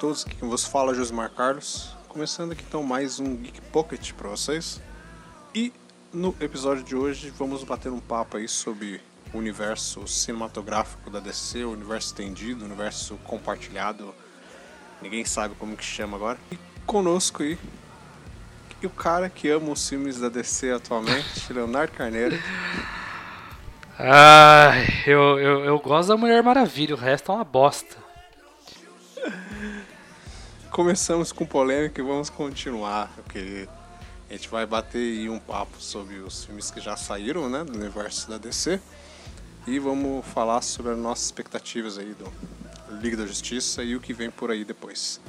Todos, aqui quem vos fala é Josmar Carlos. Começando aqui então mais um Geek Pocket para vocês. E no episódio de hoje vamos bater um papo aí sobre o universo cinematográfico da DC, o universo estendido, o universo compartilhado. Ninguém sabe como que chama agora. E conosco aí e o cara que ama os filmes da DC atualmente, Leonardo Carneiro. Ai, eu, eu, eu gosto da Mulher Maravilha, o resto é uma bosta. Começamos com polêmica e vamos continuar, porque a gente vai bater um papo sobre os filmes que já saíram, né, do universo da DC. E vamos falar sobre as nossas expectativas aí do Liga da Justiça e o que vem por aí depois.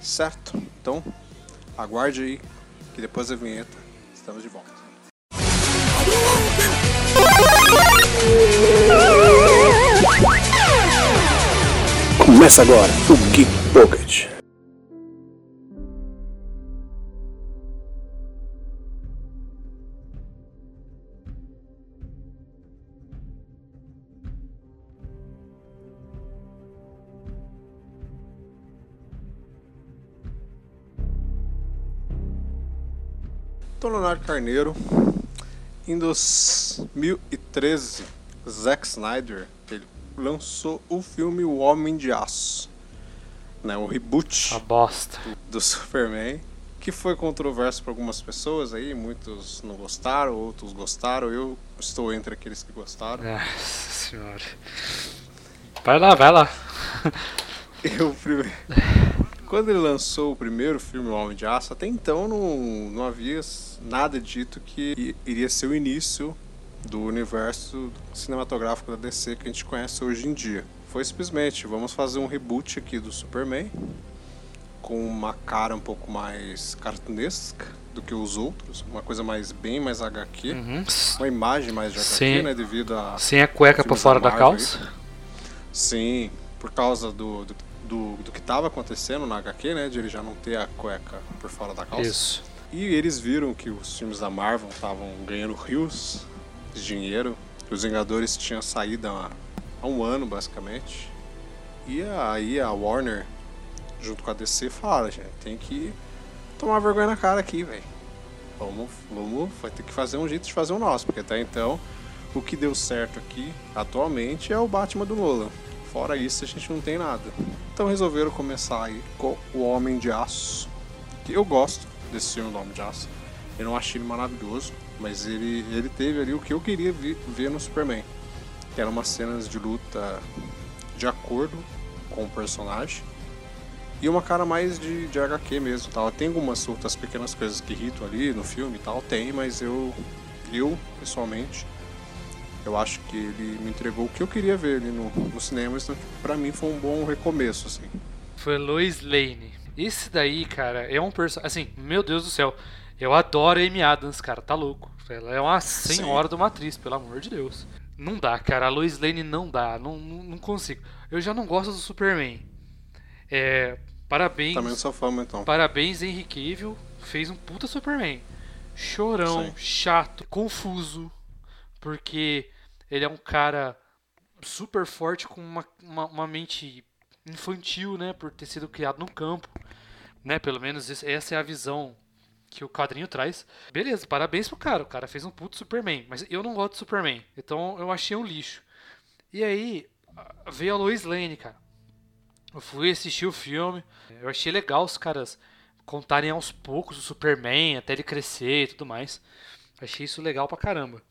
Certo? Então, aguarde aí que depois da vinheta estamos de volta. Começa agora o Geek Pocket. Então, Leonardo Carneiro, em 2013, Zack Snyder ele lançou o filme O Homem de Aço, né, o reboot Uma bosta. do Superman, que foi controverso para algumas pessoas aí, muitos não gostaram, outros gostaram, eu estou entre aqueles que gostaram. Nossa senhora. Vai lá, vai lá. Eu primeiro. Quando ele lançou o primeiro filme, O Homem de Aço, até então não, não havia nada dito que iria ser o início do universo cinematográfico da DC que a gente conhece hoje em dia. Foi simplesmente, vamos fazer um reboot aqui do Superman, com uma cara um pouco mais cartunesca do que os outros, uma coisa mais bem mais HQ, Uhum. uma imagem mais de HQ, Sim. né, devido a Sem a cueca pra fora da da calça. Sim, por causa do, do, do, do que estava acontecendo na HQ, né? De ele já não ter a cueca por fora da calça. Isso. E eles viram que os filmes da Marvel estavam ganhando rios de dinheiro. que Os Vingadores tinham saído há, há um ano, basicamente. E aí a Warner, junto com a DC, fala, gente, tem que tomar vergonha na cara aqui, velho. Vamos, vamos, vai ter que fazer um jeito de fazer o nosso, porque até então o que deu certo aqui atualmente é o Batman do Nolan. Fora isso, a gente não tem nada. Então resolveram começar aí com o Homem de Aço. Que eu gosto desse filme do Homem de Aço. Eu não achei ele maravilhoso, mas ele, ele teve ali o que eu queria vi- ver no Superman. Que eram umas cenas de luta de acordo com o personagem. E uma cara mais de, de HQ mesmo, tal. Tem algumas outras pequenas coisas que irritam ali no filme e tal, tem, mas eu, eu pessoalmente, eu acho que ele me entregou o que eu queria ver ali no, no cinema, então pra mim foi um bom recomeço, assim. Foi Lois Lane. Esse daí, cara, é um personagem. Assim, meu Deus do céu. Eu adoro a Amy Adams, cara, tá louco. Ela é uma senhora de uma atriz, pelo amor de Deus. Não dá, cara. A Lois Lane não dá. Não, não, não consigo. Eu já não gosto do Superman. É. Parabéns. Também sou fã, então. Parabéns, Henry Cavill. Fez um puta Superman. Chorão, Sim. chato, confuso. Porque ele é um cara super forte com uma, uma, uma mente infantil, né? Por ter sido criado no campo. Né? Pelo menos essa é a visão que o quadrinho traz. Beleza, parabéns pro cara. O cara fez um puto Superman. Mas eu não gosto de Superman. Então eu achei um lixo. E aí veio a Lois Lane, cara. Eu fui assistir o filme. Eu achei legal os caras contarem aos poucos o Superman, até ele crescer e tudo mais. Achei isso legal pra caramba.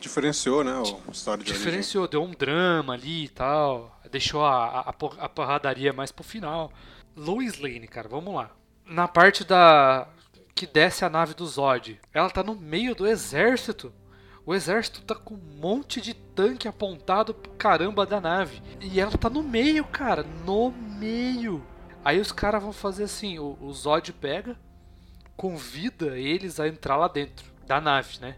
Diferenciou, né, a história de origem. Diferenciou, deu um drama ali e tal. Deixou a, a, a porradaria mais pro final. Lois Lane, cara, vamos lá. Na parte da. que desce a nave do Zod, ela tá no meio do exército. O exército tá com um monte de tanque apontado pro caramba da nave. E ela tá no meio, cara. No meio. Aí os caras vão fazer assim: o, o Zod pega, convida eles a entrar lá dentro da nave, né?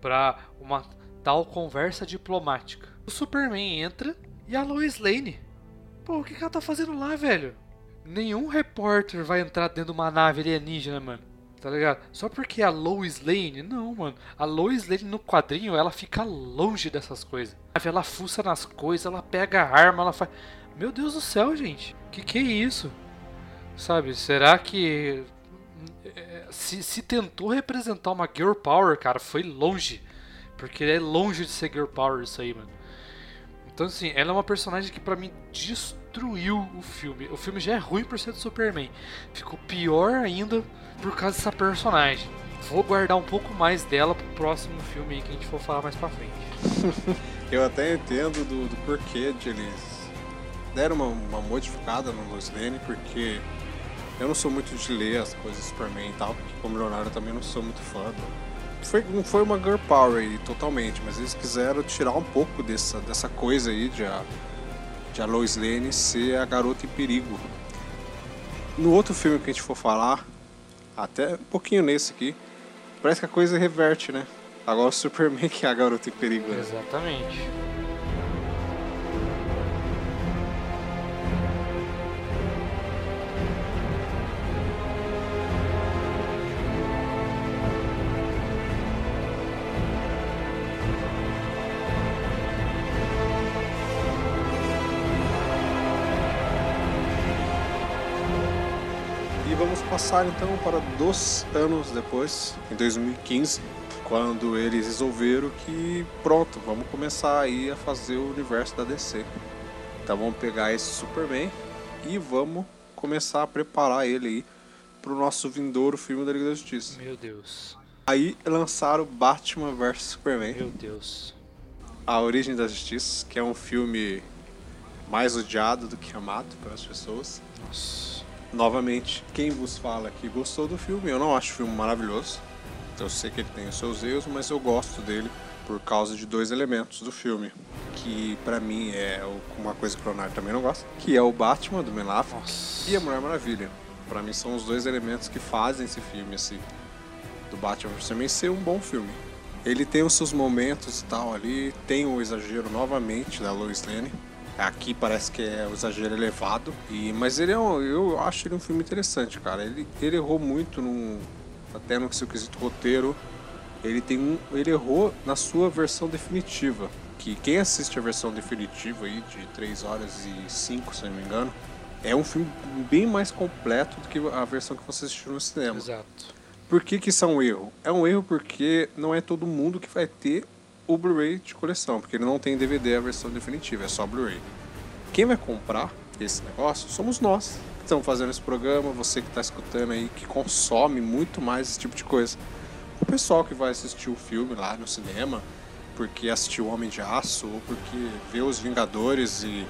Pra uma tal conversa diplomática. O Superman entra e a Lois Lane. Pô, o que, que ela tá fazendo lá, velho? Nenhum repórter vai entrar dentro de uma nave alienígena, mano. Tá ligado? Só porque a Lois Lane. Não, mano. A Lois Lane no quadrinho, ela fica longe dessas coisas. Ela fuça nas coisas, ela pega a arma, ela faz. Meu Deus do céu, gente. Que que é isso? Sabe, será que se, se tentou representar uma girl power, cara, foi longe. Porque é longe de ser girl power isso aí, mano. Então, assim, ela é uma personagem que para mim destruiu o filme. O filme já é ruim por ser do Superman. Ficou pior ainda por causa dessa personagem. Vou guardar um pouco mais dela pro próximo filme aí que a gente for falar mais pra frente. Eu até entendo do, do porquê de eles deram uma, uma modificada no Lois Lane, porque eu não sou muito de ler as coisas do Superman e tal, porque como Leonardo também não sou muito fã. Foi, não foi uma girl power aí, totalmente, mas eles quiseram tirar um pouco dessa, dessa coisa aí de a, de a Lois Lane ser a garota em perigo. No outro filme que a gente for falar, até um pouquinho nesse aqui, parece que a coisa reverte, né? Agora o Superman que é a garota em perigo. Né? Exatamente. Passar então para dois anos depois, em 2015, quando eles resolveram que pronto, vamos começar aí a fazer o universo da DC. Então vamos pegar esse Superman e vamos começar a preparar ele aí para o nosso vindouro filme da Liga da Justiça. Meu Deus. Aí lançaram Batman vs Superman. Meu Deus. A Origem da Justiça, que é um filme mais odiado do que amado pelas pessoas. Nossa novamente, quem vos fala que gostou do filme, eu não acho o filme maravilhoso. Eu sei que ele tem os seus erros, mas eu gosto dele por causa de dois elementos do filme, que para mim é uma coisa que o Leonardo também não gosta, que é o Batman do Ben e a Mulher Maravilha. Para mim são os dois elementos que fazem esse filme esse do Batman Superman ser um bom filme. Ele tem os seus momentos e tal ali, tem o exagero novamente da Lois Lane, Aqui parece que é o exagero elevado. E, mas ele é um, eu acho ele um filme interessante, cara. Ele, ele errou muito num, até no seu quesito roteiro. Ele tem um, ele errou na sua versão definitiva. Que quem assiste a versão definitiva aí de 3 horas e 5, se não me engano, é um filme bem mais completo do que a versão que você assistiu no cinema. Exato. Por que, que isso é um erro? É um erro porque não é todo mundo que vai ter o Blu-ray de coleção, porque ele não tem DVD a versão definitiva, é só Blu-ray. Quem vai comprar esse negócio somos nós que estamos fazendo esse programa, você que está escutando aí, que consome muito mais esse tipo de coisa. O pessoal que vai assistir o filme lá no cinema, porque assistiu Homem de Aço, ou porque vê os Vingadores e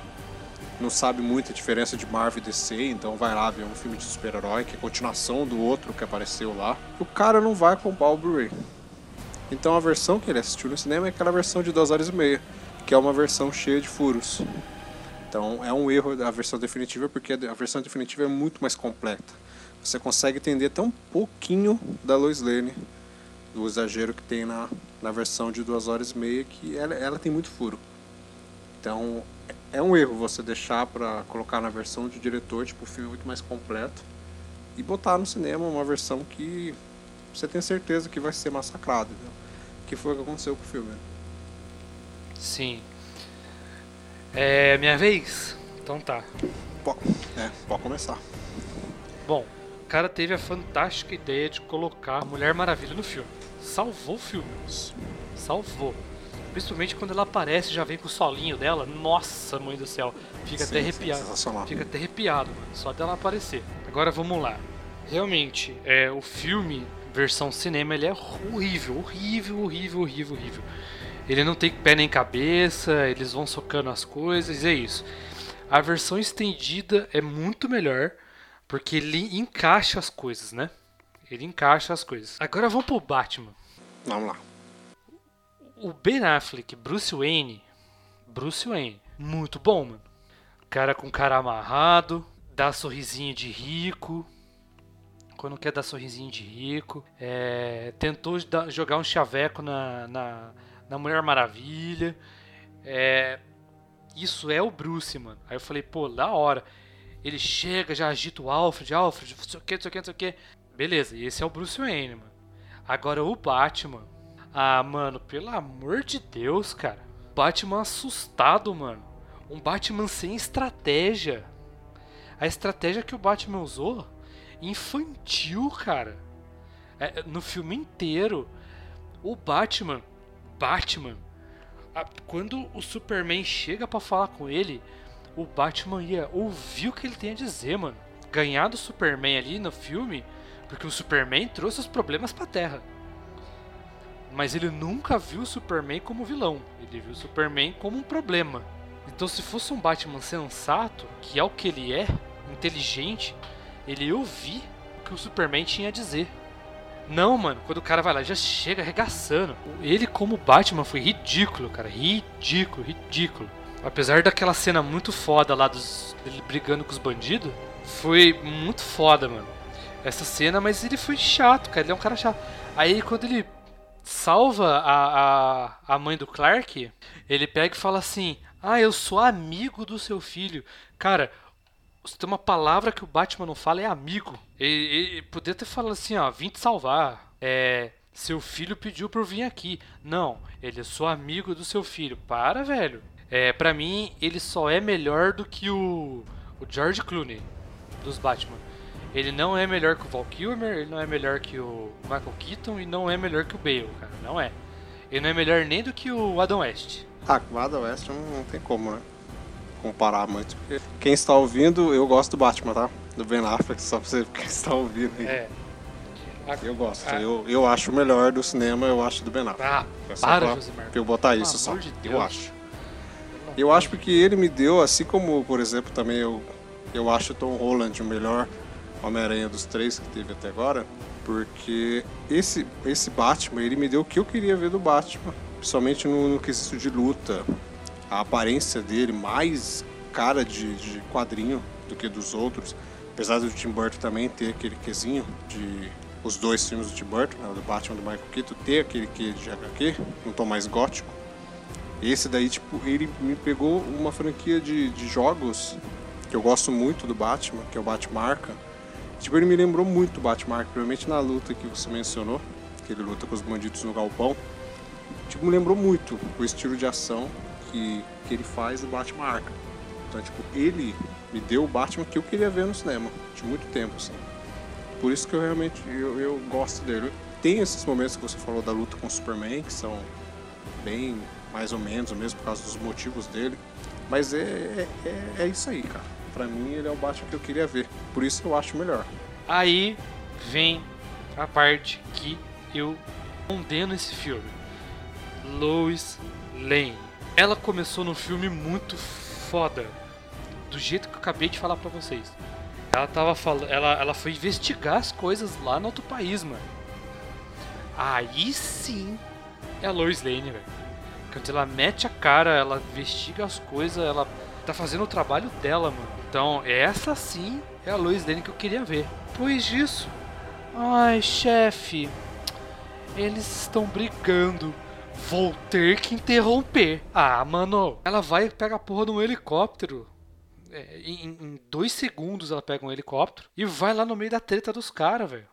não sabe muito a diferença de Marvel e DC, então vai lá ver um filme de super-herói que é continuação do outro que apareceu lá. O cara não vai comprar o Blu-ray. Então a versão que ele assistiu no cinema é aquela versão de 2 horas e meia, que é uma versão cheia de furos. Então é um erro da versão definitiva, porque a versão definitiva é muito mais completa. Você consegue entender até um pouquinho da Lois Lane, do exagero que tem na, na versão de 2 horas e meia, que ela, ela tem muito furo. Então é um erro você deixar para colocar na versão de diretor, tipo, o filme é muito mais completo, e botar no cinema uma versão que você tem certeza que vai ser massacrado. Entendeu? Que foi o que aconteceu com o filme. Sim. É minha vez? Então tá. Pode, é, pode começar. Bom, o cara teve a fantástica ideia de colocar a Mulher Maravilha no filme. Salvou o filme. Salvou. Principalmente quando ela aparece, já vem com o solinho dela. Nossa, mãe do céu. Fica Sim, até arrepiado. Fica até arrepiado, mano. Só dela aparecer. Agora vamos lá. Realmente, é, o filme versão cinema ele é horrível, horrível, horrível, horrível, horrível. Ele não tem pé nem cabeça, eles vão socando as coisas, é isso. A versão estendida é muito melhor, porque ele encaixa as coisas, né? Ele encaixa as coisas. Agora vamos pro Batman. Vamos lá. O Ben Affleck, Bruce Wayne, Bruce Wayne, muito bom, mano. Cara com cara amarrado, dá sorrisinho de rico, quando quer dar sorrisinho de rico. É, tentou jogar um chaveco na, na, na Mulher Maravilha. É, isso é o Bruce, mano. Aí eu falei, pô, da hora. Ele chega, já agita o Alfred, Alfred, não sei o que, não sei o que, não sei o que. Beleza, e esse é o Bruce Wayne, mano. Agora o Batman. Ah, mano, pelo amor de Deus, cara. Batman assustado, mano. Um Batman sem estratégia. A estratégia que o Batman usou, infantil, cara. É, no filme inteiro, o Batman, Batman, a, quando o Superman chega para falar com ele, o Batman ia ouvir o que ele tem a dizer, mano. Ganhar do Superman ali no filme, porque o Superman trouxe os problemas pra Terra. Mas ele nunca viu o Superman como vilão. Ele viu o Superman como um problema. Então, se fosse um Batman sensato, que é o que ele é, inteligente, ele ouvir o que o Superman tinha a dizer. Não, mano, quando o cara vai lá, já chega arregaçando. Ele, como Batman, foi ridículo, cara. Ridículo, ridículo. Apesar daquela cena muito foda lá dos, dele brigando com os bandidos, foi muito foda, mano. Essa cena, mas ele foi chato, cara. Ele é um cara chato. Aí quando ele salva a, a, a mãe do Clark, ele pega e fala assim: Ah, eu sou amigo do seu filho. Cara, se tem uma palavra que o Batman não fala é amigo. Ele, poderia ter falado assim, ó, vim te salvar. É, seu filho pediu pra eu vir aqui. Não, ele é só amigo do seu filho. Para, velho. É, pra mim, ele só é melhor do que o, o George Clooney dos Batman. Ele não é melhor que o Val Kilmer, ele não é melhor que o Michael Keaton e não é melhor que o Bale, cara. Não é. Ele não é melhor nem do que o Adam West. Ah, o Adam West não, não tem como, né? Comparar muito. Porque quem está ouvindo, eu gosto do Batman, tá? Do Ben Affleck, só pra você quem está ouvindo aí. É. Eu gosto. Ah. Eu, eu acho o melhor do cinema, eu acho do Ben Affleck. Ah, É para, pra- Josimar. pra eu botar isso só. de Eu acho. Eu acho porque ele me deu, assim como, por exemplo, também eu, eu acho o Tom Holland o melhor Homem-Aranha dos três que teve até agora, porque esse, esse Batman, ele me deu o que eu queria ver do Batman, principalmente no, no quesito de luta. A aparência dele mais cara de, de quadrinho do que dos outros, apesar do Tim Burton também ter aquele quesinho de os dois filmes do Tim Burton, né, o do Batman do Michael Keaton, ter aquele que de HQ, um tom mais gótico. Esse daí, tipo, ele me pegou uma franquia de, de jogos que eu gosto muito do Batman, que é o Batman Arkham. Tipo, ele me lembrou muito o Batman Arkham, principalmente na luta que você mencionou, que ele luta com os bandidos no galpão. Tipo, me lembrou muito o estilo de ação que, que ele faz do Batman Arkham. Então, tipo, ele me deu o Batman que eu queria ver no cinema, de muito tempo, assim. Por isso que eu realmente eu, eu gosto dele. Tem esses momentos que você falou da luta com o Superman, que são bem mais ou menos, mesmo por causa dos motivos dele. Mas é, é, é- é isso aí, cara. Pra mim, ele é o Batman que eu queria ver. Por isso eu acho melhor. Aí vem a parte que eu condeno esse filme. Lois Lane. Ela começou num filme muito foda. Do jeito que eu acabei de falar pra vocês. Ela tava falando. Ela, ela foi investigar as coisas lá no outro país, mano. Aí sim é a Lois Lane, velho. Quando ela mete a cara, ela investiga as coisas, ela tá fazendo o trabalho dela, mano. Então, essa sim é a Lois Lane que eu queria ver. Depois disso, ai, chefe, eles estão brigando. Vou ter que interromper. Ah, mano, ela vai e pega a porra de um helicóptero. É, em, em dois segundos ela pega um helicóptero e vai lá no meio da treta dos caras, velho.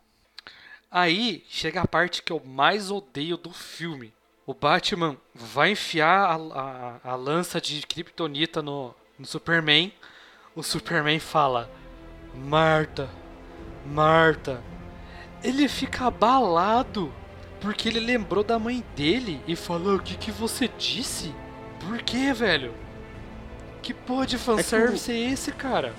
Aí chega a parte que eu mais odeio do filme. O Batman vai enfiar a, a- a lança de Kryptonita no, no Superman. O Superman fala: Marta, Marta. Ele fica abalado porque ele lembrou da mãe dele e falou: O que, que você disse? Por que, velho? Que porra de fanservice é esse, cara?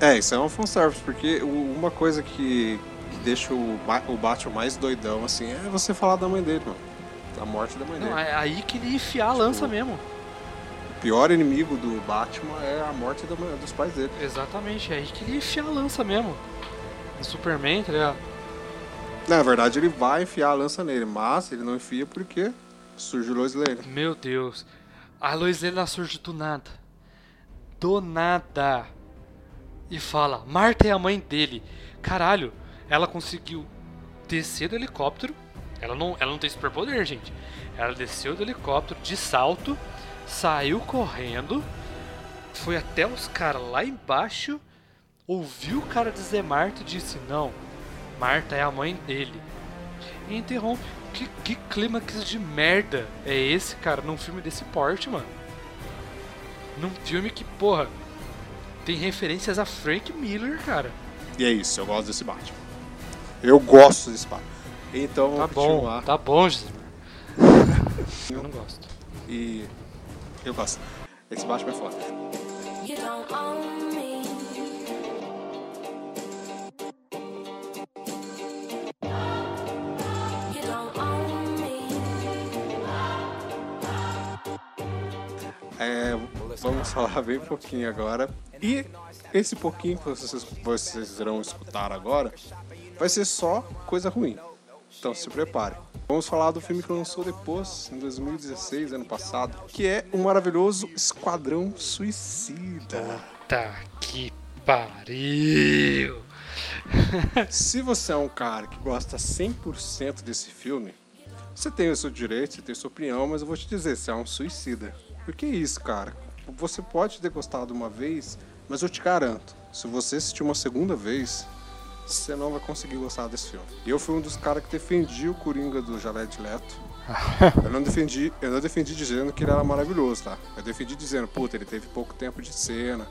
É, isso é um fanservice, porque uma coisa que deixa o, o Batman mais doidão, assim, é você falar da mãe dele, mano. Da morte da mãe Não, dele. é aí que ele ia enfiar a lança mesmo. O pior inimigo do Batman é a morte da mãe- dos pais dele. Exatamente, é aí que ele ia enfiar a lança mesmo. No Superman, tá ligado? Na verdade, ele vai enfiar a lança nele, mas ele não enfia porque surge o Lois Lane. Meu Deus. A Lois Lane surge do nada. Do nada. E fala, Marta é a mãe dele. Caralho, ela conseguiu descer do helicóptero. Ela não, ela não tem superpoder, gente. Ela desceu do helicóptero de salto, saiu correndo, foi até os caras lá embaixo, ouviu o cara dizer Marta e disse: Não, Marta é a mãe dele. E interrompe. Que, que clímax de merda é esse, cara, num filme desse porte, mano? num filme que, porra, tem referências a Frank Miller, cara. E é isso, eu gosto desse Batman. Eu gosto desse Batman. Então Tá bom, continuar. tá bom, Gismar. Eu não gosto. E eu gosto. Esse Batman é foda. You don't own vamos falar bem pouquinho agora. E esse pouquinho que vocês, vocês irão escutar agora vai ser só coisa ruim. Então se prepare. Vamos falar do filme que lançou depois, em 2016, ano passado, que é o maravilhoso Esquadrão Suicida. Tá que pariu. Se você é um cara que gosta 100% desse filme, você tem o seu direito, você tem a sua opinião, mas eu vou te dizer, você é um suicida. Por que isso, cara? Você pode ter gostado uma vez, mas eu te garanto, se você assistir uma segunda vez, você não vai conseguir gostar desse filme. E eu fui um dos caras que defendi o Coringa do Jared Leto. Eu não defendi, eu não defendi dizendo que ele era maravilhoso, tá? Eu defendi dizendo, puta, ele teve pouco tempo de cena.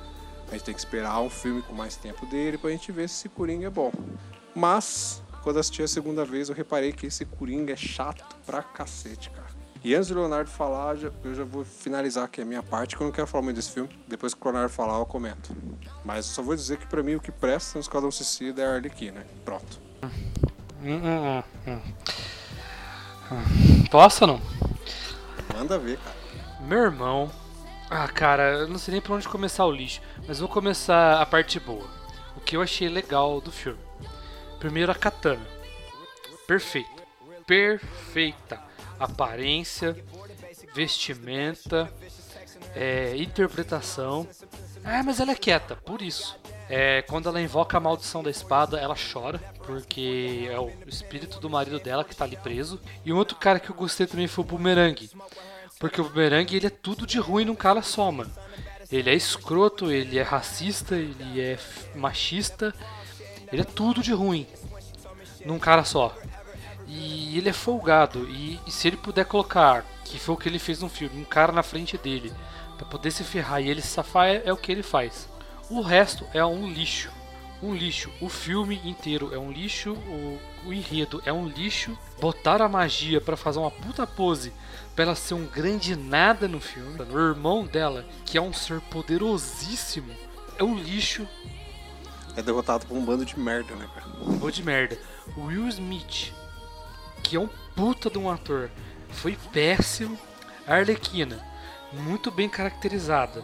A gente tem que esperar um filme com mais tempo dele pra gente ver se esse Coringa é bom. Mas, quando assisti a segunda vez, eu reparei que esse Coringa é chato pra cacete, cara. E antes do Leonardo falar, eu já vou finalizar aqui a minha parte, que eu não quero falar muito desse filme. Depois que o Leonardo falar, eu comento. Mas eu só vou dizer que pra mim o que presta no Esquadrão Suicida é a Arlequina. Pronto. Hum, hum, hum. Posso ou não? Manda ver, cara. Meu irmão. Ah, cara, eu não sei nem pra onde começar o lixo, mas vou começar a parte boa. O que eu achei legal do filme. Primeiro, a katana. Perfeita. Perfeita. Aparência, vestimenta, é, interpretação. Ah, mas ela é quieta, por isso. É, quando ela invoca a maldição da espada, ela chora, porque é o espírito do marido dela que tá ali preso. E um outro cara que eu gostei também foi o Boomerang. Porque o Boomerang ele é tudo de ruim num cara só, mano. Ele é escroto, ele é racista, ele é machista, ele é tudo de ruim num cara só. E ele é folgado. E, e se ele puder colocar, que foi o que ele fez no filme, um cara na frente dele, pra poder se ferrar e ele se safar, é, é o que ele faz. O resto é um lixo. Um lixo. O filme inteiro é um lixo. O, o enredo é um lixo. Botaram a magia pra fazer uma puta pose pra ela ser um grande nada no filme. O irmão dela, que é um ser poderosíssimo, é um lixo. É derrotado por um bando de merda, né, cara? Vou de merda. Will Smith, que é um puta de um ator, foi péssimo. A Arlequina, muito bem caracterizada.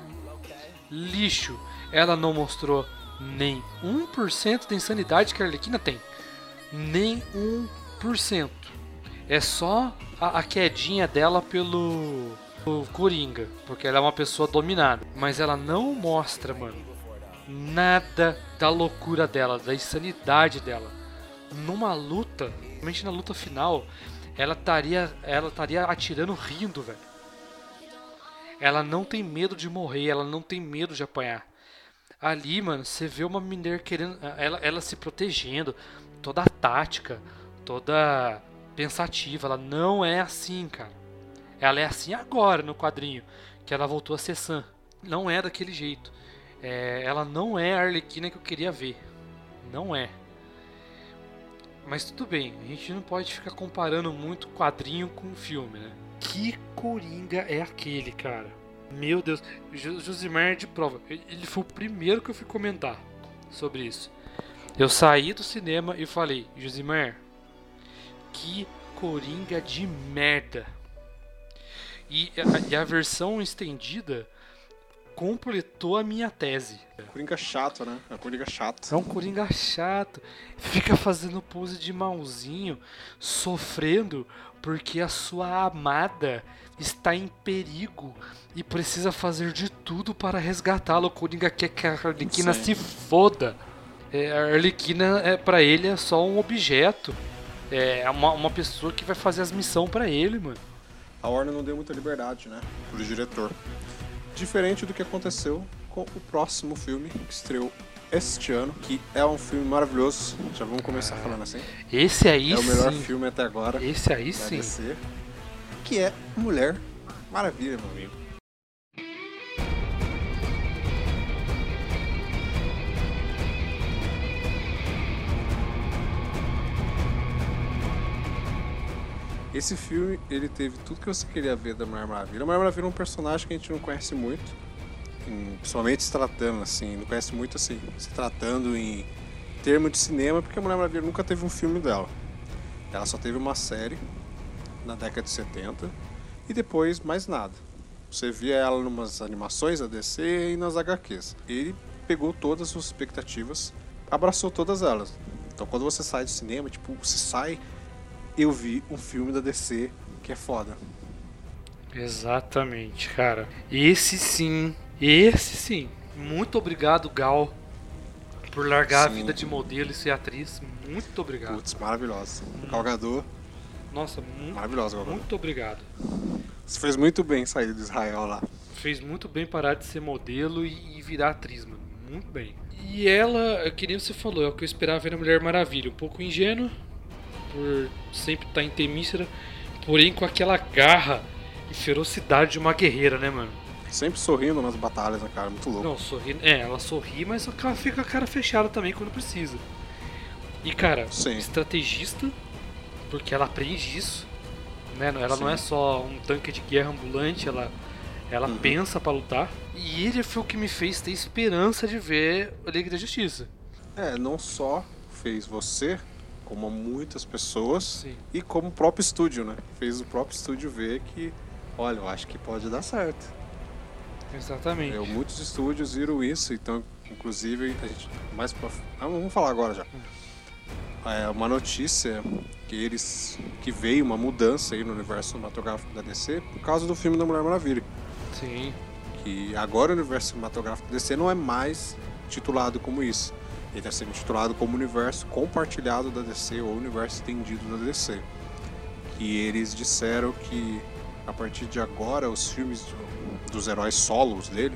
Lixo, ela não mostrou nem 1% da insanidade que a Arlequina tem. Nem 1%. É só a, a quedinha dela pelo, pelo Coringa, porque ela é uma pessoa dominada. Mas ela não mostra, mano, nada da loucura dela, da insanidade dela. Numa luta, principalmente na luta final, ela estaria ela estaria atirando rindo, velho. Ela não tem medo de morrer, ela não tem medo de apanhar. Ali, mano, você vê uma mulher querendo. Ela, ela se protegendo, toda tática, toda pensativa. Ela não é assim, cara. Ela é assim agora no quadrinho, que ela voltou a ser Sam. Não é daquele jeito. É, ela não é a Arlequina que eu queria ver. Não é. Mas tudo bem, a gente não pode ficar comparando muito quadrinho com filme, né? Que Coringa é aquele, cara? Meu Deus, Jo- Josimar de prova. Ele foi o primeiro que eu fui comentar sobre isso. Eu saí do cinema e falei, Josimar, que Coringa de merda. E a, e a versão estendida completou a minha tese. Coringa chato, né? É Coringa chato. É um Coringa chato. Fica fazendo pose de malzinho, sofrendo porque a sua amada está em perigo e precisa fazer de tudo para resgatá-lo. O Coringa quer que a Arlequina Sim. se foda. É, a Arlequina, é, para ele, é só um objeto. É uma, uma pessoa que vai fazer as missões para ele, mano. A Warner não deu muita liberdade, né? Pro diretor. Diferente do que aconteceu com o próximo filme que estreou este ano, que é um filme maravilhoso. Já vamos começar falando assim. Esse aí É o melhor sim. filme até agora Esse aí sim. DC. Que é Mulher Maravilha, meu amigo. Esse filme, ele teve tudo que você queria ver da Mulher Maravilha. A Mulher Maravilha é um personagem que a gente não conhece muito, em- principalmente se tratando assim, não conhece muito assim, se tratando em termo de cinema, porque a Mulher Maravilha nunca teve um filme dela. Ela só teve uma série na década de 70 e depois mais nada. Você via ela numas animações da DC e nas HQs. Ele pegou todas as expectativas, abraçou todas elas. Então quando você sai do cinema, tipo, você sai, eu vi um filme da DC que é foda. Exatamente, cara. Esse sim, esse sim. Muito obrigado, Gal, por largar a Sim. vida de modelo e ser atriz. Muito obrigado. Putz, maravilhosa. Galgador, Nossa, mu maravilhosa Galgador. muito obrigado. Você fez muito bem sair do Israel lá. Fez muito bem parar de ser modelo e virar atriz, mano. Muito bem. E ela, que nem você falou, é o que eu esperava ver na Mulher Maravilha. Um pouco ingênua, por sempre estar em Temícera, porém com aquela garra e ferocidade de uma guerreira, né, mano? Sempre sorrindo nas batalhas, né, cara? Muito louco. Não, sorri. É, ela sorri, mas ela fica com a cara fechada também quando precisa. E cara, Sim. estrategista, porque ela aprende isso. Né? Ela não Sim. é só um tanque de guerra ambulante, ela, ela Uhum. pensa pra lutar. E ele foi o que me fez ter esperança de ver a Liga da Justiça. É, não só fez você, como muitas pessoas, Sim. e como o próprio estúdio, né? Fez o próprio estúdio ver que, olha, eu acho que pode dar certo. Exatamente. É, muitos estúdios viram isso, então, inclusive, a gente. Mais pra, ah, vamos falar agora já. É uma notícia que eles. que veio uma mudança aí no universo cinematográfico da DC por causa do filme da Mulher Maravilha. Sim. Que agora o universo cinematográfico da DC não é mais titulado como isso. Ele está sendo titulado como universo compartilhado da DC ou universo estendido da DC. Que eles disseram que a partir de agora os filmes do- dos heróis solos dele,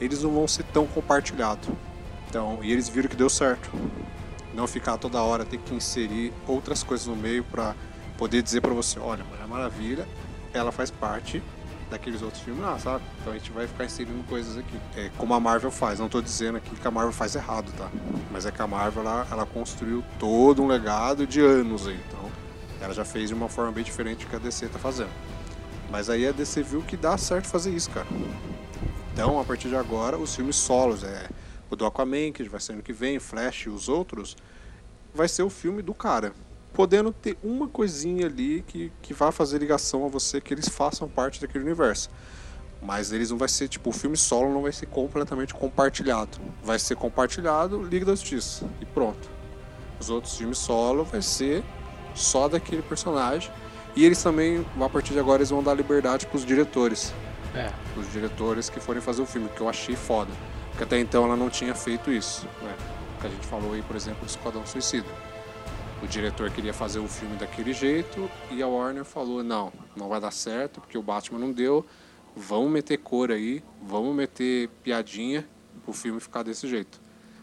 eles não vão ser tão compartilhados. Então, e eles viram que deu certo. Não ficar toda hora ter que inserir outras coisas no meio para poder dizer para você, olha, Mulher Maravilha, ela faz parte daqueles outros filmes lá, sabe? Então a gente vai ficar inserindo coisas aqui. É como a Marvel faz. Não tô dizendo aqui que a Marvel faz errado, tá? Mas é que a Marvel ela, ela construiu todo um legado de anos aí. Então ela já fez de uma forma bem diferente do que a DC tá fazendo. Mas aí a DC viu que dá certo fazer isso, cara. Então, a partir de agora, os filmes solos, é o do Aquaman, que vai ser ano que vem, Flash e os outros, vai ser o filme do cara. Podendo ter uma coisinha ali que, que vai fazer ligação a você, que eles façam parte daquele universo. Mas eles não vai ser, tipo, o filme solo não vai ser completamente compartilhado. Vai ser compartilhado Liga da Justiça. E pronto. Os outros filmes solo vai ser só daquele personagem. E eles também, a partir de agora, eles vão dar liberdade pros diretores É. os diretores que forem fazer o filme, que eu achei foda. Porque até então ela não tinha feito isso, né? Que a gente falou aí, por exemplo, do Esquadrão Suicida. O diretor queria fazer o filme daquele jeito e a Warner falou: não, não vai dar certo, porque o Batman não deu. Vamos meter cor aí, vamos meter piadinha pro filme ficar desse jeito.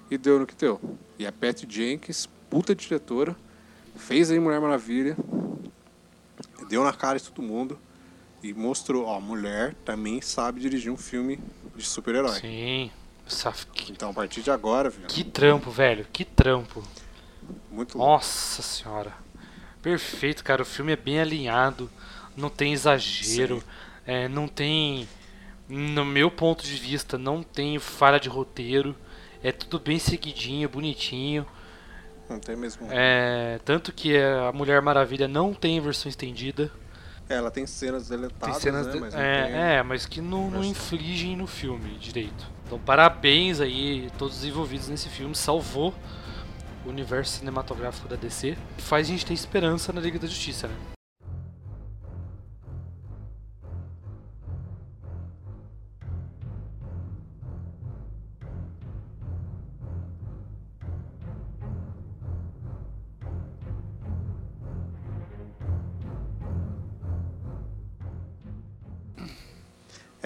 E deu no que deu. E a Patty Jenkins, puta diretora, fez aí Mulher Maravilha, deu na cara de todo mundo e mostrou, ó, mulher também sabe dirigir um filme de super-herói. Sim. Então, a partir de agora, viu? que trampo, velho. Que trampo. Muito louco. Nossa senhora. Perfeito, cara. O filme é bem alinhado. Não tem exagero. É, não tem. No meu ponto de vista, não tem falha de roteiro. É tudo bem seguidinho, bonitinho. Não tem mesmo. É, tanto que a Mulher Maravilha não tem versão estendida. É, ela tem cenas Tem deletadas, cenas. né? de- Mas é, tem... é, mas que não, não infligem no filme direito. Então, parabéns aí, todos os envolvidos nesse filme. Salvou universo cinematográfico da DC. Faz a gente ter esperança na Liga da Justiça, né?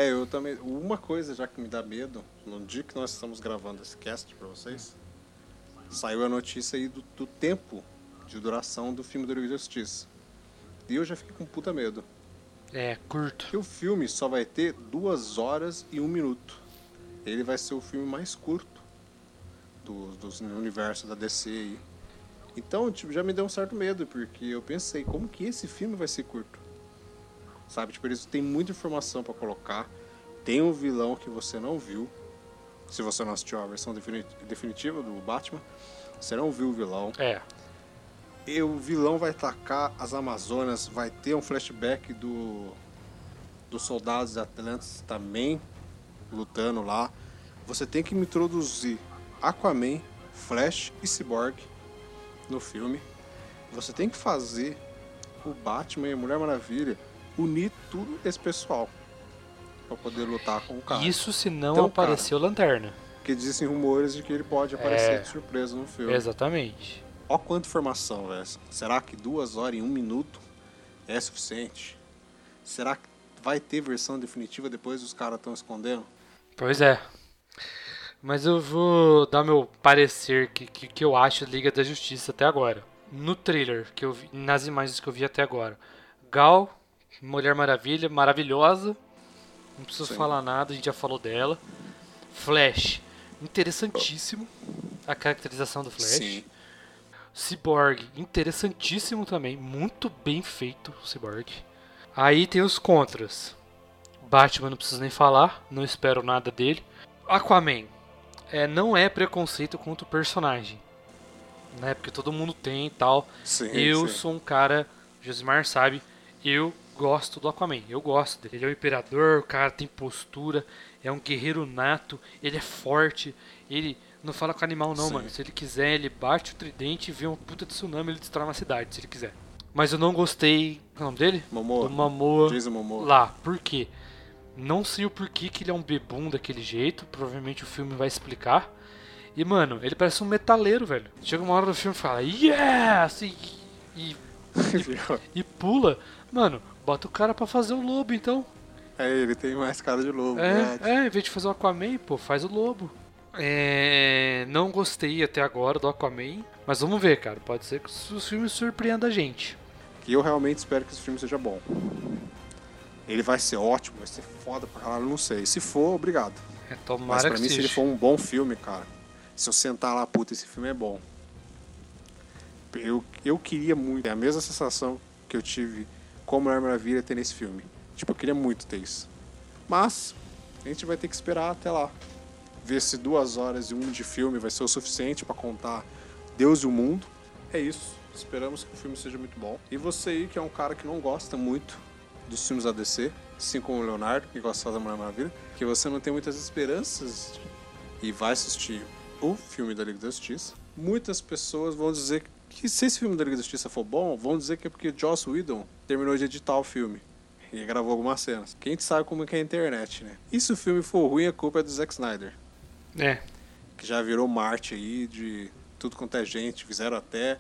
É, eu também. Uma coisa já que me dá medo, no dia que nós estamos gravando esse cast pra vocês, saiu a notícia aí do, do tempo de duração do filme da Liga da Justiça. E eu já fiquei com puta medo. É, curto. Porque o filme só vai ter duas horas e um minuto. Ele vai ser o filme mais curto do, do universo da DC aí. Então, tipo, já me deu um certo medo, porque eu pensei, como que esse filme vai ser curto? Sabe, tipo, eles têm muita informação pra colocar. Tem um vilão que você não viu. Se você não assistiu a versão defini- definitiva do Batman, você não viu o vilão. É. E o vilão vai atacar as Amazonas, vai ter um flashback do dos soldados de Atlantis também lutando lá. Você tem que me introduzir Aquaman, Flash e Cyborg no filme. Você tem que fazer o Batman e a Mulher Maravilha unir tudo esse pessoal para poder lutar com o cara. Isso se não Então, apareceu Lanterna. Porque dizem rumores de que ele pode aparecer É. de surpresa no filme. Exatamente. Ó quanta informação, velho. Será que duas horas e um minuto é suficiente? Será que vai ter versão definitiva depois os caras estão escondendo? Pois é. Mas eu vou dar meu parecer que, que, que eu acho da Liga da Justiça até agora. No trailer, que eu vi, nas imagens que eu vi até agora. Gal, Mulher Maravilha, maravilhosa. Não preciso Sim. falar nada, a gente já falou dela. Flash, interessantíssimo. A caracterização do Flash. Cyborg, interessantíssimo também, muito bem feito o Cyborg. Aí tem os contras. Batman não preciso nem falar, não espero nada dele. Aquaman, é, não é preconceito contra o personagem, né? Porque todo mundo tem e tal. Sim, eu sim. sou um cara, Josimar sabe, eu gosto do Aquaman, eu gosto dele. Ele é o imperador, o cara tem postura, é um guerreiro nato, ele é forte, ele não fala com animal não, Sim. mano. Se ele quiser, ele bate o tridente e vê um puta tsunami, ele destrói uma cidade, se ele quiser. Mas eu não gostei, qual é o nome dele? Momoa. Do Momoa Jason Momoa. lá. Por quê? Não sei o porquê que ele é um bebum daquele jeito. Provavelmente o filme vai explicar. E, mano, ele parece um metaleiro, velho. Chega uma hora do filme e fala, yes! E, e, e pula. Mano, bota o cara pra fazer o lobo, então. é, ele tem mais cara de lobo, É, verdade. é, em vez de fazer o Aquaman, pô, faz o lobo. É, não gostei até agora do Aquaman. Mas vamos ver, cara. Pode ser que os filmes surpreendam a gente. E eu realmente espero que esse filme seja bom. Ele vai ser ótimo, vai ser foda pra caralho, não sei. Se for, obrigado. É, Mas tomara pra que mim, se seja. ele for um bom filme, cara, se eu sentar lá, puta, esse filme é bom. Eu, eu queria muito, é a mesma sensação que eu tive com a Maravilha ter nesse filme. Tipo, eu queria muito ter isso. Mas, a gente vai ter que esperar até lá. Ver se duas horas e um de filme vai ser o suficiente pra contar Deus e o mundo. É isso. Esperamos que o filme seja muito bom. E você aí, que é um cara que não gosta muito dos filmes da DC, assim como o Leonardo, que gosta da Mulher Maravilha, que você não tem muitas esperanças e vai assistir o filme da Liga da Justiça, muitas pessoas vão dizer que se esse filme da Liga da Justiça for bom, vão dizer que é porque Joss Whedon terminou de editar o filme e gravou algumas cenas. Quem sabe como é que é a internet, né? E se o filme for ruim, a culpa é do Zack Snyder, É, que já virou Marte aí de tudo quanto é gente, fizeram até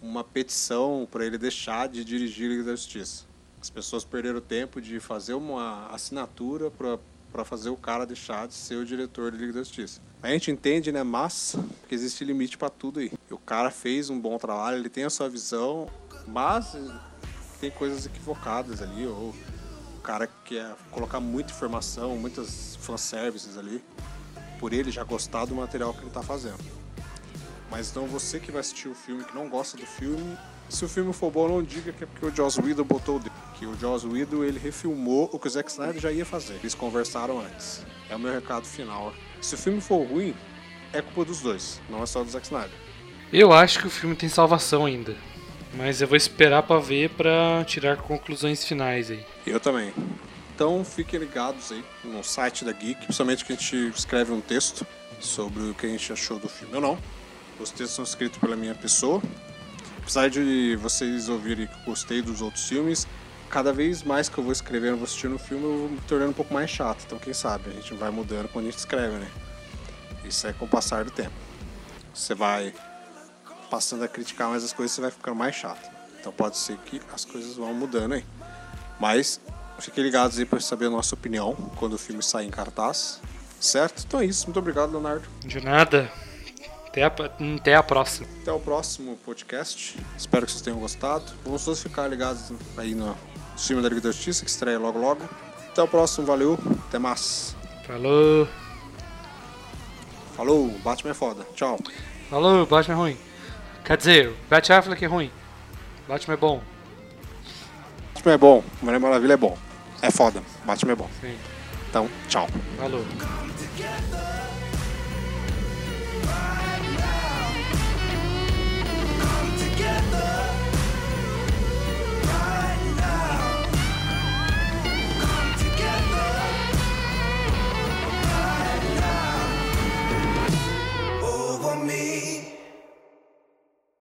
uma petição para ele deixar de dirigir Liga da Justiça. As pessoas perderam tempo de fazer uma assinatura para fazer o cara deixar de ser o diretor de Liga da Justiça. A gente entende, né, mas que existe limite para tudo aí. E o cara fez um bom trabalho, ele tem a sua visão, mas tem coisas equivocadas ali, ou o cara quer colocar muita informação, muitas fanservices ali, por ele já gostar do material que ele tá fazendo. Mas então você que vai assistir o filme, que não gosta do filme, se o filme for bom, não diga que é porque o Joss Whedon botou o. Que o Joss Whedon, ele refilmou o que o Zack Snyder já ia fazer. Eles conversaram antes. É o meu recado final. Se o filme for ruim, é culpa dos dois, não é só do Zack Snyder. Eu acho que o filme tem salvação ainda. Mas eu vou esperar pra ver pra tirar conclusões finais aí. Eu também. Então fiquem ligados aí no site da Geek, principalmente que a gente escreve um texto sobre o que a gente achou do filme ou não. Os textos são escritos pela minha pessoa. Apesar de vocês ouvirem que gostei dos outros filmes, cada vez mais que eu vou escrevendo, vou assistindo o filme, eu vou me tornando um pouco mais chato. Então quem sabe, a gente vai mudando quando a gente escreve, né? Isso é com o passar do tempo. Você vai passando a criticar mais as coisas, você vai ficando mais chato. Então pode ser que as coisas vão mudando aí. Mas fiquem ligados aí para saber a nossa opinião quando o filme sair em cartaz. Certo? Então é isso. Muito obrigado, Leonardo. De nada. Até a, até a próxima. Até o próximo podcast. Espero que vocês tenham gostado. Vamos todos ficar ligados aí no filme da Liga da Justiça, que estreia logo logo. Até o próximo. Valeu. Até mais. Falou. Falou. Batman é foda. Tchau. Falou, Batman é ruim. Quer dizer, Bat Affleck é ruim. Batman é bom. Batman é bom, Mulher Maravilha é bom. É foda, Batman é bom. Sim. Então, tchau. Falou.